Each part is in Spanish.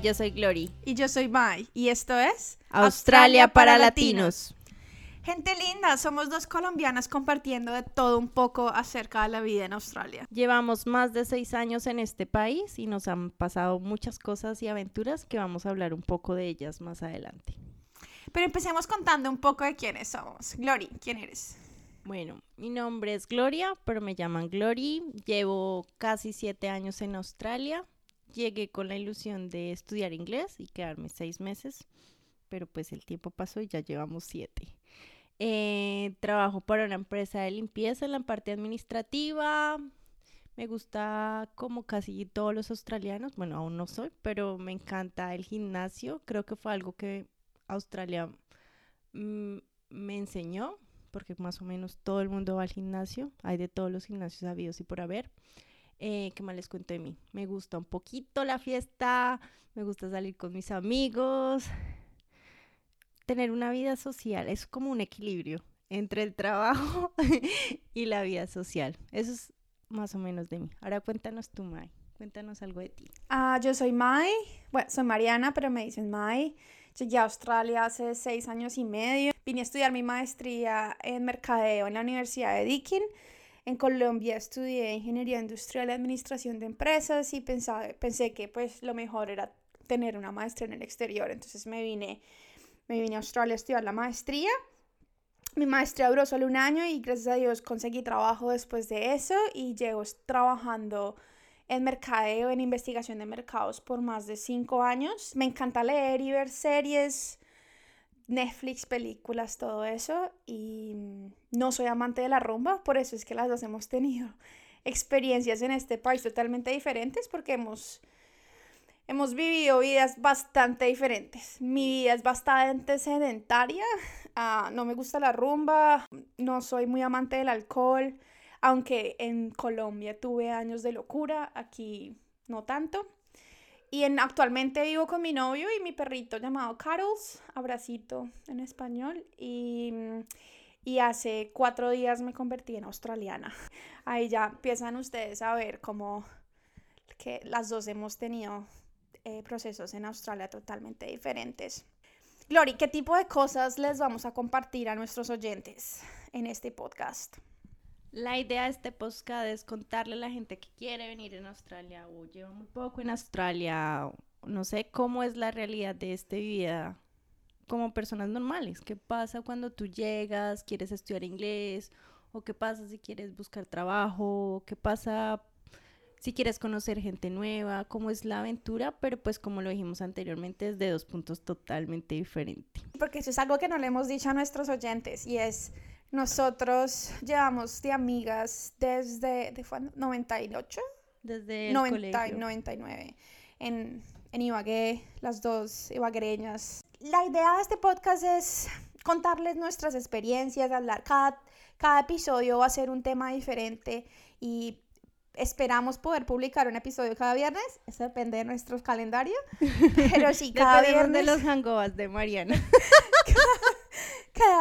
yo soy Glory. Y yo soy Mai. Y esto es Australia, para, latinos. Gente linda, somos dos colombianas compartiendo de todo un poco acerca de la vida en Australia. Llevamos más de seis años en este país y nos han pasado muchas cosas y aventuras que vamos a hablar un poco de ellas más adelante. Pero empecemos contando un poco de quiénes somos. Glory, ¿quién eres? Bueno, mi nombre es Gloria, pero me llaman Glory. Llevo casi siete años en Australia. Llegué con la ilusión de estudiar inglés y quedarme seis meses, pero pues el tiempo pasó y ya llevamos siete. Eh, trabajo para una empresa de limpieza en la parte administrativa. Me gusta como casi todos los australianos, bueno, aún no soy, pero me encanta el gimnasio. Creo que fue algo que Australia mm, me enseñó, porque más o menos todo el mundo va al gimnasio. Hay de todos los gimnasios habidos y por haber. Eh, ¿Qué más les cuento de mí? Me gusta un poquito la fiesta, me gusta salir con mis amigos, tener una vida social, es como un equilibrio entre el trabajo y la vida social. Eso es más o menos de mí. Ahora cuéntanos tú, Mai. Cuéntanos algo de ti. Ah, yo soy Mai. Bueno, soy Mariana, pero me dicen Mai. Llegué a Australia hace seis años y medio. Vine a estudiar mi maestría en mercadeo en la Universidad de Deakin en Colombia estudié ingeniería industrial y administración de empresas y pensé que pues lo mejor era tener una maestría en el exterior. Entonces me vine, me vine a Australia a estudiar la maestría. Mi maestría duró solo un año y gracias a Dios conseguí trabajo después de eso y llevo trabajando en mercadeo, en investigación de mercados por más de cinco años. Me encanta leer y ver series, Netflix, películas, todo eso. Y no soy amante de la rumba, por eso es que las dos hemos tenido experiencias en este país totalmente diferentes porque hemos, hemos vivido vidas bastante diferentes. Mi vida es bastante sedentaria, ah, no me gusta la rumba, no soy muy amante del alcohol, aunque en Colombia tuve años de locura, aquí no tanto. Y en, actualmente vivo con mi novio y mi perrito llamado Carols, abracito en español. Y, y hace cuatro días me convertí en australiana. Ahí ya empiezan ustedes a ver cómo que las dos hemos tenido eh, procesos en Australia totalmente diferentes. Glory, ¿qué tipo de cosas les vamos a compartir a nuestros oyentes en este podcast? La idea de este podcast es contarle a la gente que quiere venir en Australia o lleva muy poco en Australia, no sé cómo es la realidad de esta vida como personas normales. ¿Qué pasa cuando tú llegas, quieres estudiar inglés? ¿O qué pasa si quieres buscar trabajo? ¿Qué pasa si quieres conocer gente nueva? ¿Cómo es la aventura? Pero pues como lo dijimos anteriormente, es de dos puntos totalmente diferentes. Porque eso es algo que no le hemos dicho a nuestros oyentes y es nosotros llevamos de amigas desde de 98, desde el 90, 99 en, en Ibagué, las dos ibaguereñas. La idea de este podcast es contarles nuestras experiencias, hablar cada, cada episodio va a ser un tema diferente y esperamos poder publicar un episodio cada viernes, eso depende de nuestro calendario, pero sí, cada viernes de los hangovas de Mariana. Cada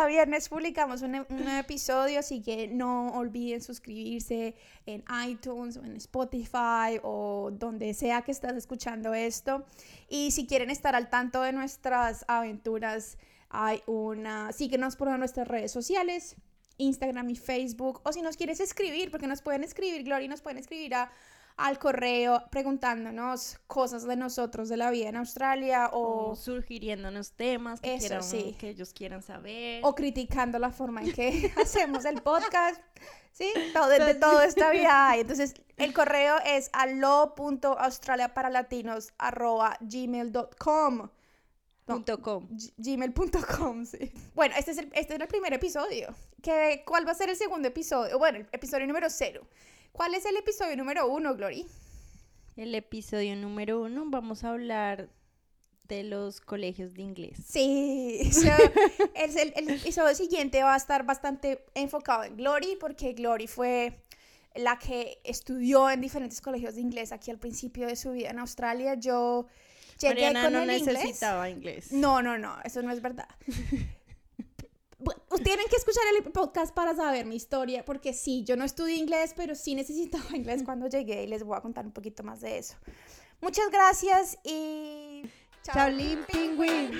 viernes publicamos un, episodio, así que no olviden suscribirse en iTunes o en Spotify o donde sea que estés escuchando esto. Y si quieren estar al tanto de nuestras aventuras, hay una, síguenos por nuestras redes sociales, Instagram y Facebook, o si nos quieres escribir, porque nos pueden escribir, Gloria, nos pueden escribir a al correo preguntándonos cosas de nosotros de la vida en Australia o, sugiriéndonos temas que, que ellos quieran saber o criticando la forma en que hacemos el podcast. Sí, todo, de, todo esta vida Entonces, el correo es allo.australiaparalatinos.gmail.com com. Gmail.com, sí. Bueno, este es, el, este es el primer episodio. ¿Qué, ¿Cuál va a ser el segundo episodio? Bueno, el episodio número cero. ¿Cuál es el episodio número uno, Glory? El episodio número uno vamos a hablar de los colegios de inglés. Sí, el, el, episodio siguiente va a estar bastante enfocado en Glory porque Glory fue la que estudió en diferentes colegios de inglés aquí al principio de su vida en Australia. Yo llegué con no el necesitaba inglés. inglés. No, no, no, eso no es verdad. tienen que escuchar el podcast para saber mi historia, porque sí, yo no estudié inglés, pero sí necesitaba inglés cuando llegué y les voy a contar un poquito más de eso. Muchas gracias y... Chao, Pingüín.